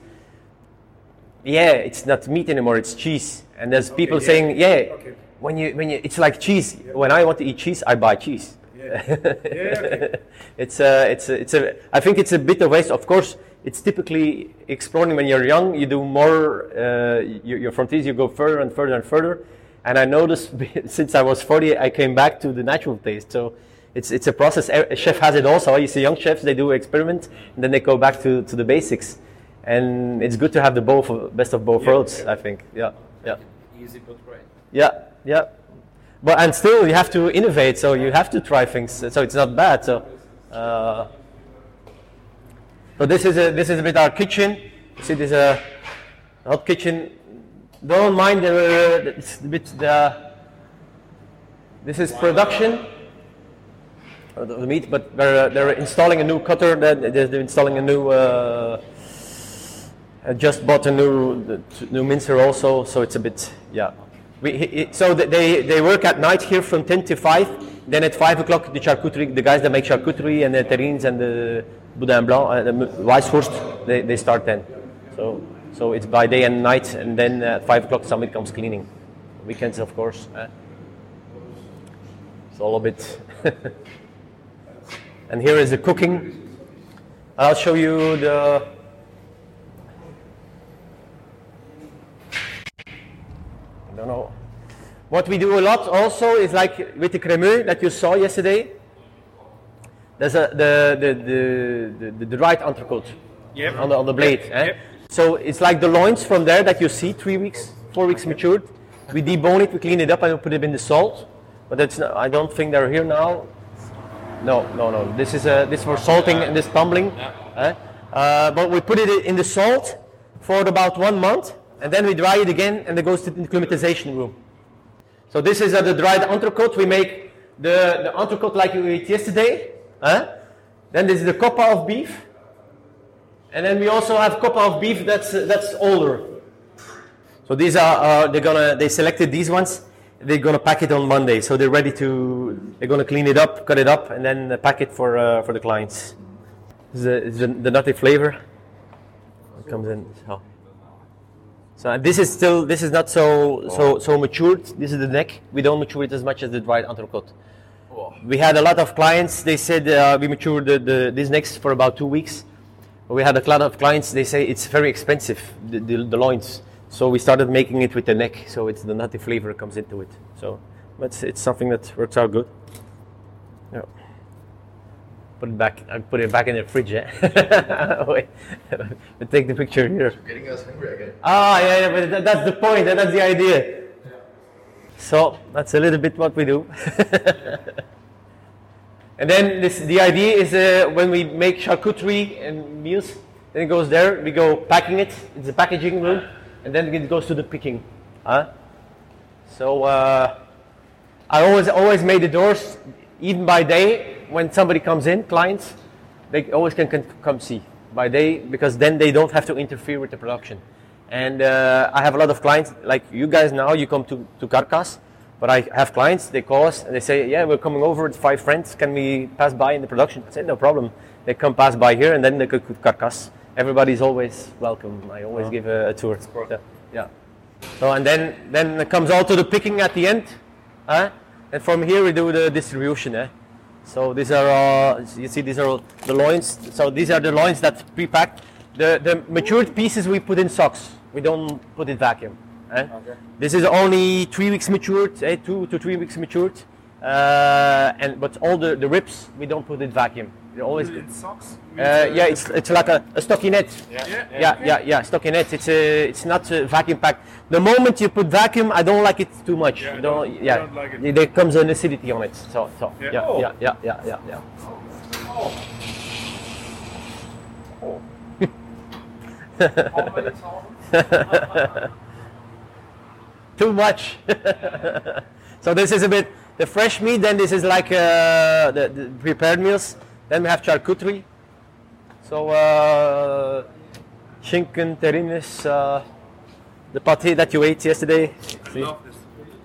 S6: Yeah, it's not meat anymore; it's cheese. And there's people
S8: yeah,
S6: saying, yeah,
S8: okay.
S6: When you when you, it's like cheese. When I want to eat cheese, I buy cheese.
S8: okay.
S6: it's a, it's a, it's a, I think it's a bit of waste. Of course, it's typically exploring when you're young. You do more, uh, your, your frontiers, you go further and further and further. And I noticed since I was 40, I came back to the natural taste. So it's, it's a process. A chef has it also. You see young chefs, they do experiment and then they go back to, to the basics. And it's good to have the both, best of both worlds, I think. Yeah, yeah.
S3: Easy but great.
S6: Yeah, yeah. But and still, you have to innovate. So you have to try things. So it's not bad. So, uh, so this is a this is a bit our kitchen. You see, this is a hot kitchen. Don't mind the it's a bit the. This is production the meat, but they're they're installing a new cutter. They're installing a new. Uh, I just bought a new new mincer also, so it's a bit yeah. We, so they they work at night here from ten to five. Then at five o'clock the charcuterie, the guys that make charcuterie and the terrines and the boudin blanc, uh, the weisswurst, they, they start then. So so it's by day and night, and then at five o'clock somebody comes cleaning. Weekends of course. eh. It's all a bit. and here is the cooking. I'll show you the. Don't know. What we do a lot also is like with the cremeux that you saw yesterday. There's a, the, the, the, the, the dried entrecote
S8: Yep.
S6: on the, on the blade. eh?
S8: Yep.
S6: So it's like the loins from there that you see, three weeks, four weeks matured. We debone it, we clean it up, and we put it in the salt. But that's not, I don't think they're here now. No, no, no. This is a, this for salting and this tumbling. eh? Uh, but we put it in the salt for about one month, and then we dry it again, and it goes to the climatization room. So this is uh, the dried entrecote. We make the, the entrecote like you ate yesterday. eh? Then this is the coppa of beef. And then we also have coppa of beef that's, uh, that's older. So these are, uh, they're gonna, they selected these ones. They're gonna pack it on Monday. So they're ready to, they're gonna clean it up, cut it up, and then pack it for, uh, for the clients. The- the, the nutty flavor. It comes in. So. So this is still this is not so so so matured. This is the neck. We don't mature it as much as the dried entrecote. We had a lot of clients. They said uh, we matured the, the these necks for about two weeks. We had a lot of clients. They say it's very expensive the, the, the loins. So we started making it with the neck. So it's the nutty flavor comes into it. So but it's, it's something that works out good. Yeah. Put it back. I put it back in the fridge. Eh? Wait, but take the picture here.
S9: Getting us hungry again.
S6: Ah, yeah, yeah, but that, that's the point, that's the idea. So that's a little bit what we do. and then this, the idea is uh, when we make charcuterie and meals, then it goes there. We go packing it. It's a packaging room, and then it goes to the picking. Huh? So uh, I always always made the doors even by day when somebody comes in, clients, they always can, can come see by day because then they don't have to interfere with the production. And uh, I have a lot of clients like you guys now. You come to to Carcass, but I have clients. They call us and they say, "Yeah, we're coming over with five friends. Can we pass by in the production?" I say, "No problem." They come pass by here and then they go to Carcass. Everybody's always welcome. I always give a, a tour. Yeah. yeah. So and then then it comes all to the picking at the end, huh? and from here we do the distribution. Eh? So these are all you see these are all the loins. So these are the loins that's pre-packed. The the matured pieces we put in socks. We don't put it vacuum. Eh? This is only three weeks matured, eh? two to three weeks matured, uh, and but all the, the ribs we don't put it vacuum. It always
S8: In socks?
S6: uh, yeah, it's it's like a, a stockinette.
S8: Yeah.
S6: Yeah, yeah, yeah, stockinette. It's a, it's not a vacuum packed. The moment you put vacuum, I don't like it too much.
S8: Yeah,
S6: You don't,
S8: don't-
S6: yeah,
S8: don't like it.
S6: there- there comes an acidity on it. So, so
S8: Yeah.
S6: yeah,
S8: Oh.
S6: yeah, yeah, yeah, yeah, yeah. Too much. so this is a bit the fresh meat. Then this is like uh, the, the prepared meals. Then we have charcuterie. So uh, Schinken, terrines, uh, the pâté that you ate yesterday. See?
S8: love this.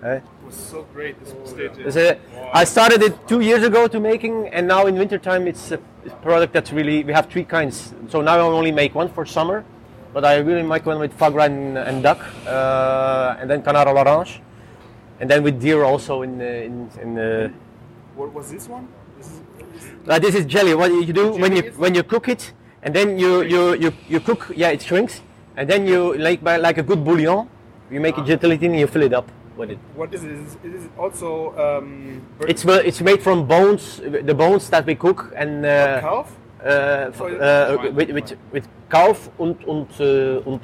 S6: Eh?
S8: It was so great. This state.
S6: Is it- I started it two years ago to making, and now in wintertime it's a it's a product that's really we have three kinds. So now I only make one for summer, but I really make one with foie gras and, and duck, uh, and then canard à l'orange, and then with deer also in uh, in, in uh,
S8: What was this one? This is,
S6: Uh, this is jelly. What you do when you when you cook it, and then you you, you, you cook. Yeah, it shrinks, and then you like by like a good bouillon. You make it gelatin and you fill it up with it.
S8: what is it? Is, is it also um,
S6: It's it's made from bones, the bones that we cook and uh,
S8: calf?
S6: uh, uh, with, with with kalf und und uh, und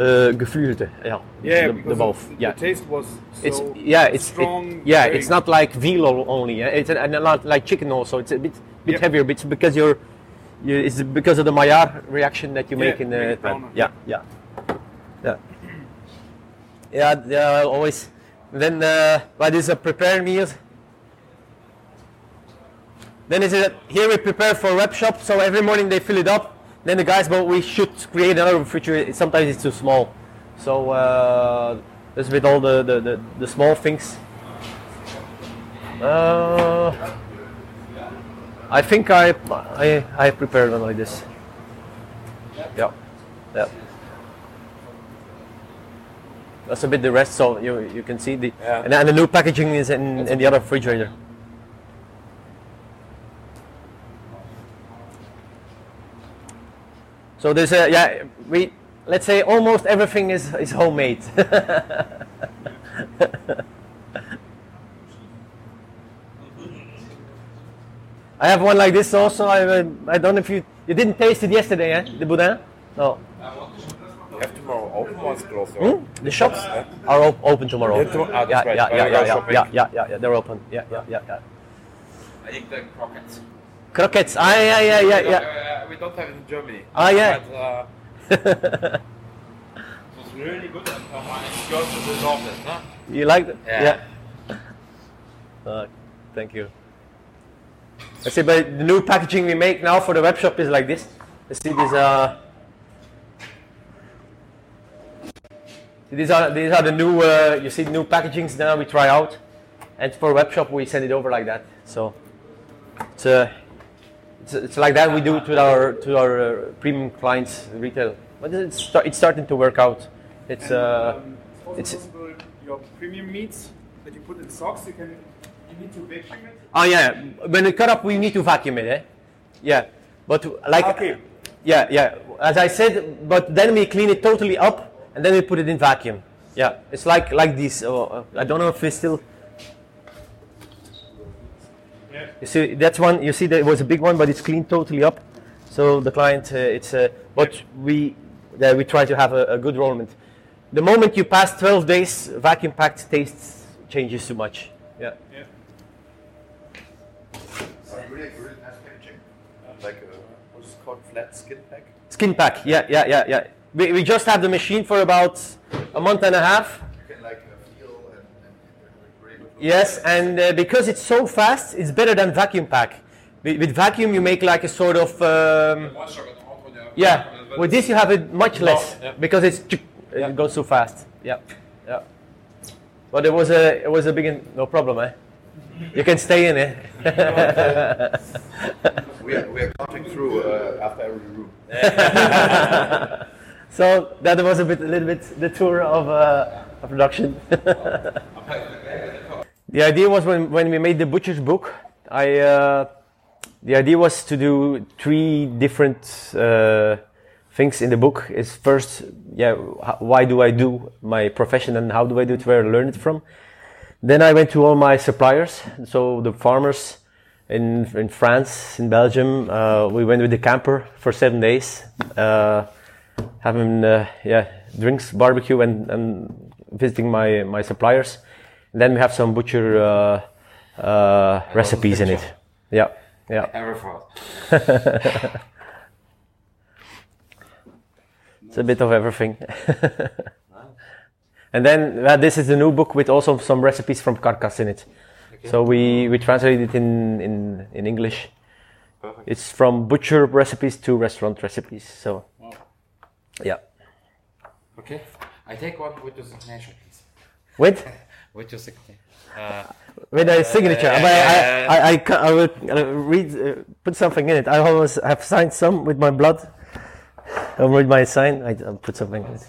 S6: uh, geflügelte. Yeah,
S8: Yeah,
S6: the, the both.
S8: the,
S6: yeah.
S8: the taste was so
S6: It's yeah, it's it-
S8: strong.
S6: yeah,
S8: very-
S6: it's not like veal only. It's a, and not like chicken also. It's a bit bit
S8: Yep.
S6: heavier. It's because you're, you, it's because of the Maillard reaction that you
S8: Yeah,
S6: make in
S8: make
S6: the
S8: it
S6: Yeah, yeah, yeah. Yeah, yeah, always. Then, uh, but it's a prepared meal. Then is it here we prepare for web shop. So every morning they fill it up. Then the guys, but we should create another refrigerator. Sometimes it's too small. So uh, that's with all the, the, the, the small things. Uh, I think I, I I prepared one like this. Yeah, yeah. That's a bit the rest, so you you can see the
S2: Yeah.
S6: and, and the new packaging is in, in the other refrigerator. So there's a yeah we let's say almost everything is is homemade. I have one like this also. I uh, I don't know if you you didn't taste it yesterday, eh? The boudin? No.
S9: You have tomorrow open or it's closed?
S6: Hmm? The shops are op- open tomorrow.
S9: Yeah, to- ah,
S6: yeah,
S9: right.
S6: yeah, yeah, yeah, yeah, yeah, yeah, yeah, yeah, They're open. Yeah, yeah, yeah, yeah.
S7: I think the croquettes.
S6: Croquettes. Ah, yeah, yeah, yeah, yeah.
S7: Uh, we don't have it in Germany.
S6: Ah, yeah.
S7: But, uh, it was really good and uh, girls will love it, huh?
S6: You like it?
S7: Yeah.
S6: Uh, thank you. I see, but the new packaging we make now for the web shop is like this. You see these uh these are these are the new uh, you see new packagings now we try out, and for web shop we send it over like that. So it's uh, it's, it's like that we do it to our to our uh, premium clients retail. But it's start, it's starting to work out. It's uh
S8: Um, it's
S6: it's
S8: possible your premium meats that you put in socks. You can you need to vacuum it.
S6: Oh yeah, when it cut up, we need to vacuum it, eh? Yeah, but like,
S8: Okay.
S6: yeah, yeah. As I said, but then we clean it totally up, and then we put it in vacuum. Yeah, it's like like this. Uh, I don't know if it's still.
S8: Yeah.
S6: You see, that's one. You see, that it was a big one, but it's cleaned totally up. So the client, uh, it's. Uh, but we, yeah, we try to have a, a good rollment. The moment you pass 12 days, vacuum packed taste changes too much. Yeah.
S8: Yeah.
S9: Really nice packaging. Like uh, what's it called? Flat skin pack.
S6: Skin pack, yeah, yeah, yeah, yeah. We, we just have the machine for about a month and a half.
S9: You can like uh, feel and, and, and really good.
S6: Yes, and uh, because it's so fast, it's better than vacuum pack. With, with vacuum, you make like a sort of um, yeah. With this, you have it much less
S7: yeah.
S6: because it's it goes so fast. Yeah, yeah. But it was a it was a big in- no problem, eh? You can stay in it.
S9: We are, we are counting through uh, after every room.
S6: so that was a bit, a little bit the tour of uh, of production. the idea was when, when we made the butcher's book, I uh, the idea was to do three different uh, things in the book. Is first, yeah, why do I do my profession and how do I do it? Where I learn it from. Then I went to all my suppliers, so the farmers in in France, in Belgium. Uh, we went with the camper for seven days, uh, having uh, yeah drinks, barbecue, and, and visiting my my suppliers. Then we have some butcher uh, uh, recipes in it. Yeah, yeah.
S7: Ever
S6: It's a bit of everything. and then uh, this is the new book with also some recipes from Carcass in it. So we, we translated it in, in, in English.
S7: Perfect.
S6: It's from butcher recipes to restaurant recipes. So Yeah.
S2: Okay. I take one with your signature, please.
S6: With
S2: With your signature. Uh,
S6: with a signature,
S2: yeah,
S6: but I,
S2: yeah,
S6: I, I, I, I will uh, read, uh, put something in it. I always have signed some with my blood. I'll read my sign. I, I'll put something in it.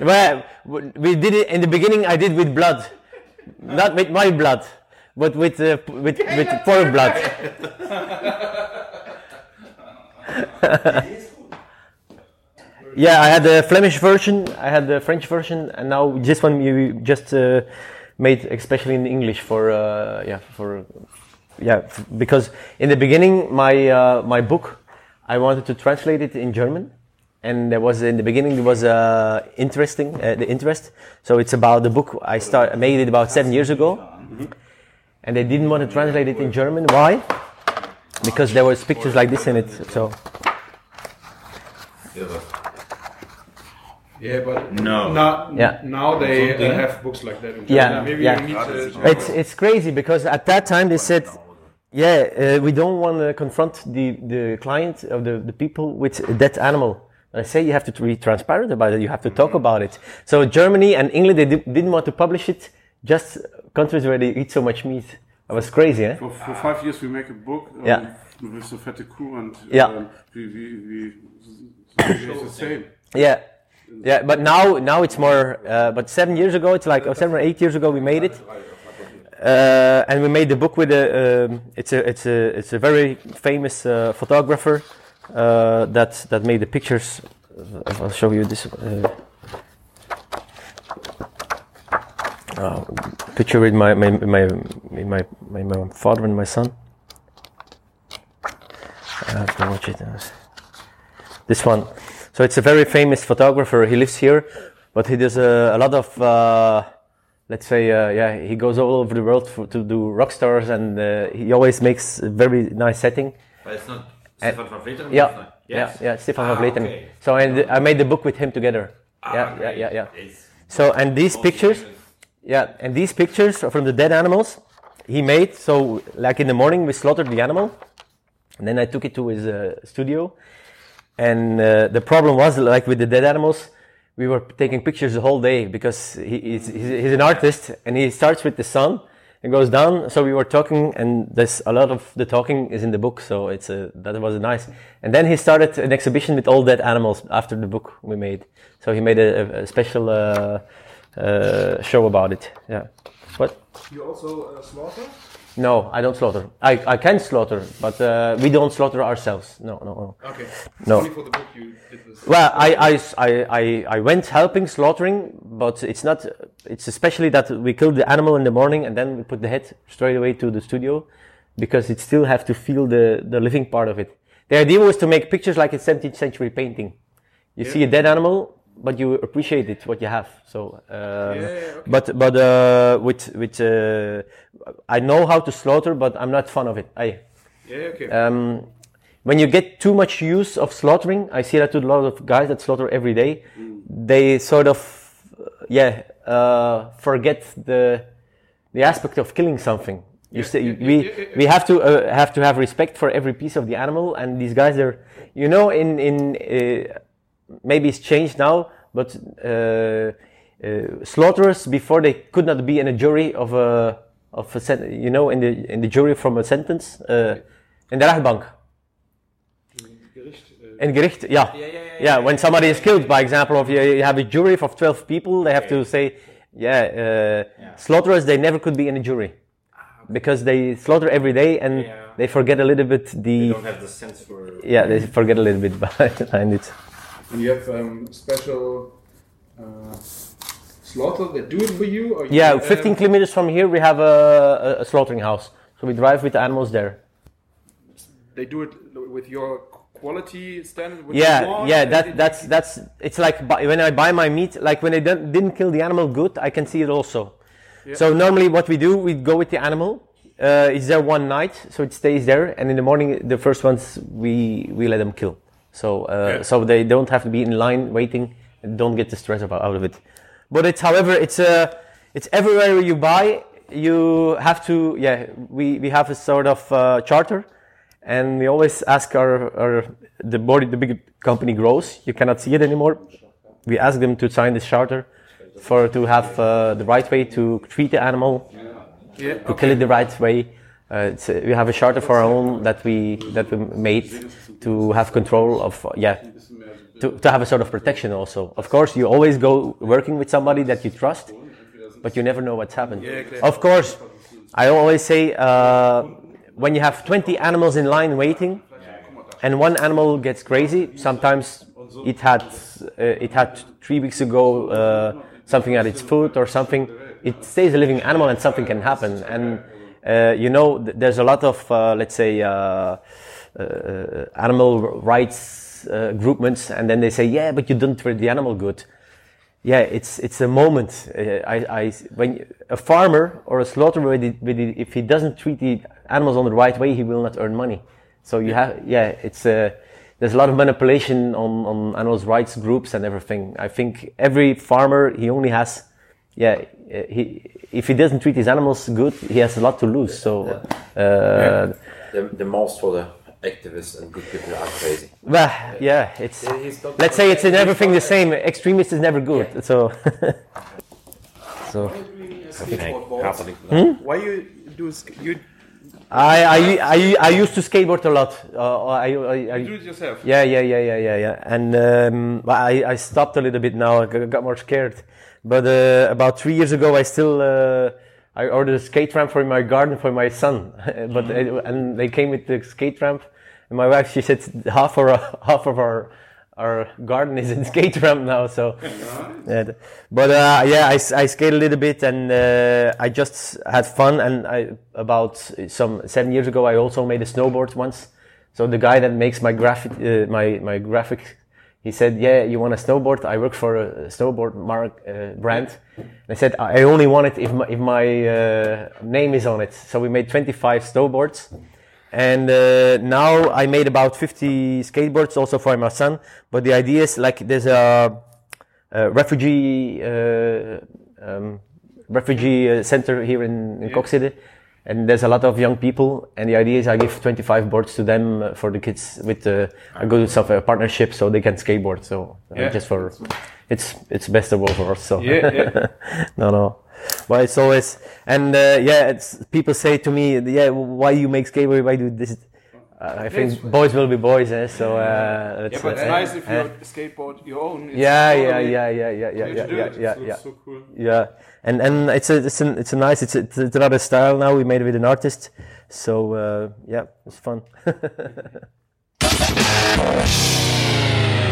S6: Well, we did it in the beginning. I did with blood, not with my blood, but with uh, with with poor blood. yeah, I had the Flemish version, I had the French version, and now this one you just uh, made especially in English for uh, yeah for yeah because in the beginning my uh, my book I wanted to translate it in German, and there was in the beginning there was uh, interesting uh, the interest. So it's about the book I start I made it about seven years ago, and they didn't want to translate it in German. Why? Because there was pictures like this in it. So
S8: Yeah, but
S7: No.
S8: Now,
S6: Yeah.
S8: now they uh, have books like that in
S6: Yeah,
S8: Maybe
S6: yeah.
S8: you need to.
S6: it's it's crazy because at that time they said, yeah, uh, we don't want to confront the the client of the the people with a dead animal. And I say you have to be transparent about it. You have to talk about it. So Germany and England they di- didn't want to publish it. Just countries where they eat so much meat. That was crazy, eh?
S10: For, for five years, we make a book um,
S6: Yeah.
S10: with the Fette Kuh, and
S6: Yeah.
S10: um, we, we, we, it's the same.
S6: Yeah, yeah. But now, now it's more. Uh, but seven years ago, it's like oh, seven or eight years ago, we made it, uh, and we made the book with a. Um, it's a it's a it's a very famous uh, photographer uh, that that made the pictures. I'll show you this. Uh, uh, picture with my my my my, my, my father and my son. I have to watch it. this one. So it's a very famous photographer. He lives here, but he does a, a lot of, uh, let's say, uh, yeah, he goes all over the world for, to do rock stars, and uh, he always makes a very nice setting.
S3: But it's not Stephan Vanfleteren?
S6: Yeah,
S3: Yes.
S6: yeah, yeah, Stephan
S3: Ah,
S6: Vanfleteren.
S3: okay.
S6: So and I made the book with him together.
S3: Ah,
S6: yeah, yeah, yeah, yeah.
S3: It's
S6: So and these pictures,
S3: famous.
S6: yeah, and these pictures are from the dead animals he made. So like in the morning we slaughtered the animal, and then I took it to his uh, studio. And uh, the problem was like with the dead animals, we were taking pictures the whole day because he, he's, he's, an artist and he starts with the sun and goes down. So we were talking, and there's a lot of the talking is in the book. So it's a, that was nice. And then he started an exhibition with all dead animals after the book we made. So he made a, a special uh, uh, show about it. Yeah. What?
S8: You also uh, slaughter?
S6: No, I don't slaughter. I, I can slaughter, but uh, we don't slaughter ourselves. No, no, no.
S8: Okay.
S6: No.
S8: Only for the book you did this.
S6: Well, I, I, I, I, went helping slaughtering, but it's not, it's especially that we kill the animal in the morning and then we put the head straight away to the studio because it still have to feel the, the living part of it. The idea was to make pictures like a 17th century painting. You see a dead animal, but you appreciate it, what you have. So, um, but, but, uh, with, with, uh, I know how to slaughter, but I'm not fond of it. I,
S8: Yeah, okay.
S6: um, when you get too much use of slaughtering, I see that to a lot of guys that slaughter every day. They sort of, uh, yeah, uh, forget the the aspect of killing something. You say, we we have to uh, have to have respect for every piece of the animal, and these guys are, you know, in in uh, maybe it's changed now, but uh, uh, slaughterers before they could not be in a jury of a of a sen- you know in the in the jury from a sentence uh, in the rechtbank. In gericht, yeah. Yeah, when somebody is killed, by example, if you, you have a jury of 12 people, they have to say, yeah, uh, slaughterers, they never could be in a jury. Because they slaughter every day and they forget a little bit the.
S3: don't have the sense for.
S6: Yeah, they forget a little bit behind it.
S8: And you have um, special uh, slaughter that do it for you? Or you
S6: Yeah,
S8: uh,
S6: 15 kilometers from here, we have a, a, slaughtering house. So we drive with the animals there.
S8: They do it with your quality standard?
S6: Yeah, yeah, that that's that's it's like when I buy my meat, like when I didn't kill the animal good, I can see it also.
S8: Yeah.
S6: So normally what we do, we go with the animal. Uh, it's there one night, so it stays there, and in the morning the first ones we we let them kill. So uh, so they don't have to be in line waiting and don't get the stress about out of it. But it's however it's uh, it's everywhere you buy, you have to yeah we we have a sort of uh, charter and we always ask our, our the body the big company grows. You cannot see it anymore. We ask them to sign this charter for to have uh, the right way to treat the animal,
S8: Yeah,
S6: to kill it the right way. Uh, it's, uh, we have a charter for our own that we that we made to have control of yeah to, to have a sort of protection also. Of course, you always go working with somebody that you trust, but you never know what's happened. Of course, I always say uh, when you have 20 animals in line waiting, and one animal gets crazy, sometimes it had uh, it had three weeks ago uh, something at its foot or something. It stays a living animal, and something can happen. And uh, you know, th- there's a lot of uh, let's say uh, animal rights uh, groupments, and then they say, yeah, but you didn't treat the animal good. Yeah, it's it's a moment. Uh, I, I when a farmer or a slaughterer, with it- with it, if he doesn't treat the animals on the right way, he will not earn money. So you have yeah, it's uh, there's a lot of manipulation on on animals' rights groups and everything. I think every farmer he only has yeah uh, he if he doesn't treat his animals good, he has a lot to lose. So uh,
S2: The, the most for the activists and good people are crazy.
S6: well, yeah, it's
S2: Yeah, he's not-
S6: let's say it's in everything the same. Extremist is never good. So so. Hmm?
S8: Why you do sk- you
S6: I, I, I, I used to skateboard a lot. Uh, I, I, I,
S8: You do it yourself?
S6: Yeah, yeah, yeah, yeah, yeah, yeah. And um, I, I stopped a little bit now. I got got more scared. But uh, about three years ago, I still uh, I ordered a skate ramp for my garden for my son. but it, and they came with the skate ramp. And my wife, she said half of our, half of our our garden is in skate ramp now. So, yeah, but uh, yeah, I skate a little bit and uh, I just had fun. And I about some seven years ago, I also made a snowboard once. So the guy that makes my graphic, uh, my my graphic, he said, "Yeah, you want a snowboard? I work for a snowboard mark uh, brand." And I said, "I only want it if my, if my uh, name is on it." So we made 25 snowboards, and uh, now I made about 50 skateboards also for my son. But the idea is like there's a, a refugee uh, um, refugee uh, center here in, in City. And there's a lot of young people, and the idea is I give 25 boards to them uh, for the kids with uh, I go to some uh, partnership so they can skateboard. So
S8: Yeah.
S6: just for it's it's best of both worlds. So
S8: Yeah, yeah.
S6: no, no. But it's always and uh, yeah, it's people say to me, yeah, why you make skateboard? Why do this? Uh, I think boys will be boys, eh? So uh,
S8: Yeah,
S6: it's,
S8: but it's nice if
S6: eh?
S8: you skateboard your own. It's
S6: yeah, yeah,
S8: totally-
S6: yeah, yeah, yeah, yeah,
S8: you
S6: yeah,
S8: do
S6: yeah,
S8: it.
S6: yeah,
S8: So
S6: yeah.
S8: it's so cool.
S6: Yeah, and and it's a it's a it's a nice it's a, it's another style now. We made it with an artist, so uh, yeah, it's fun.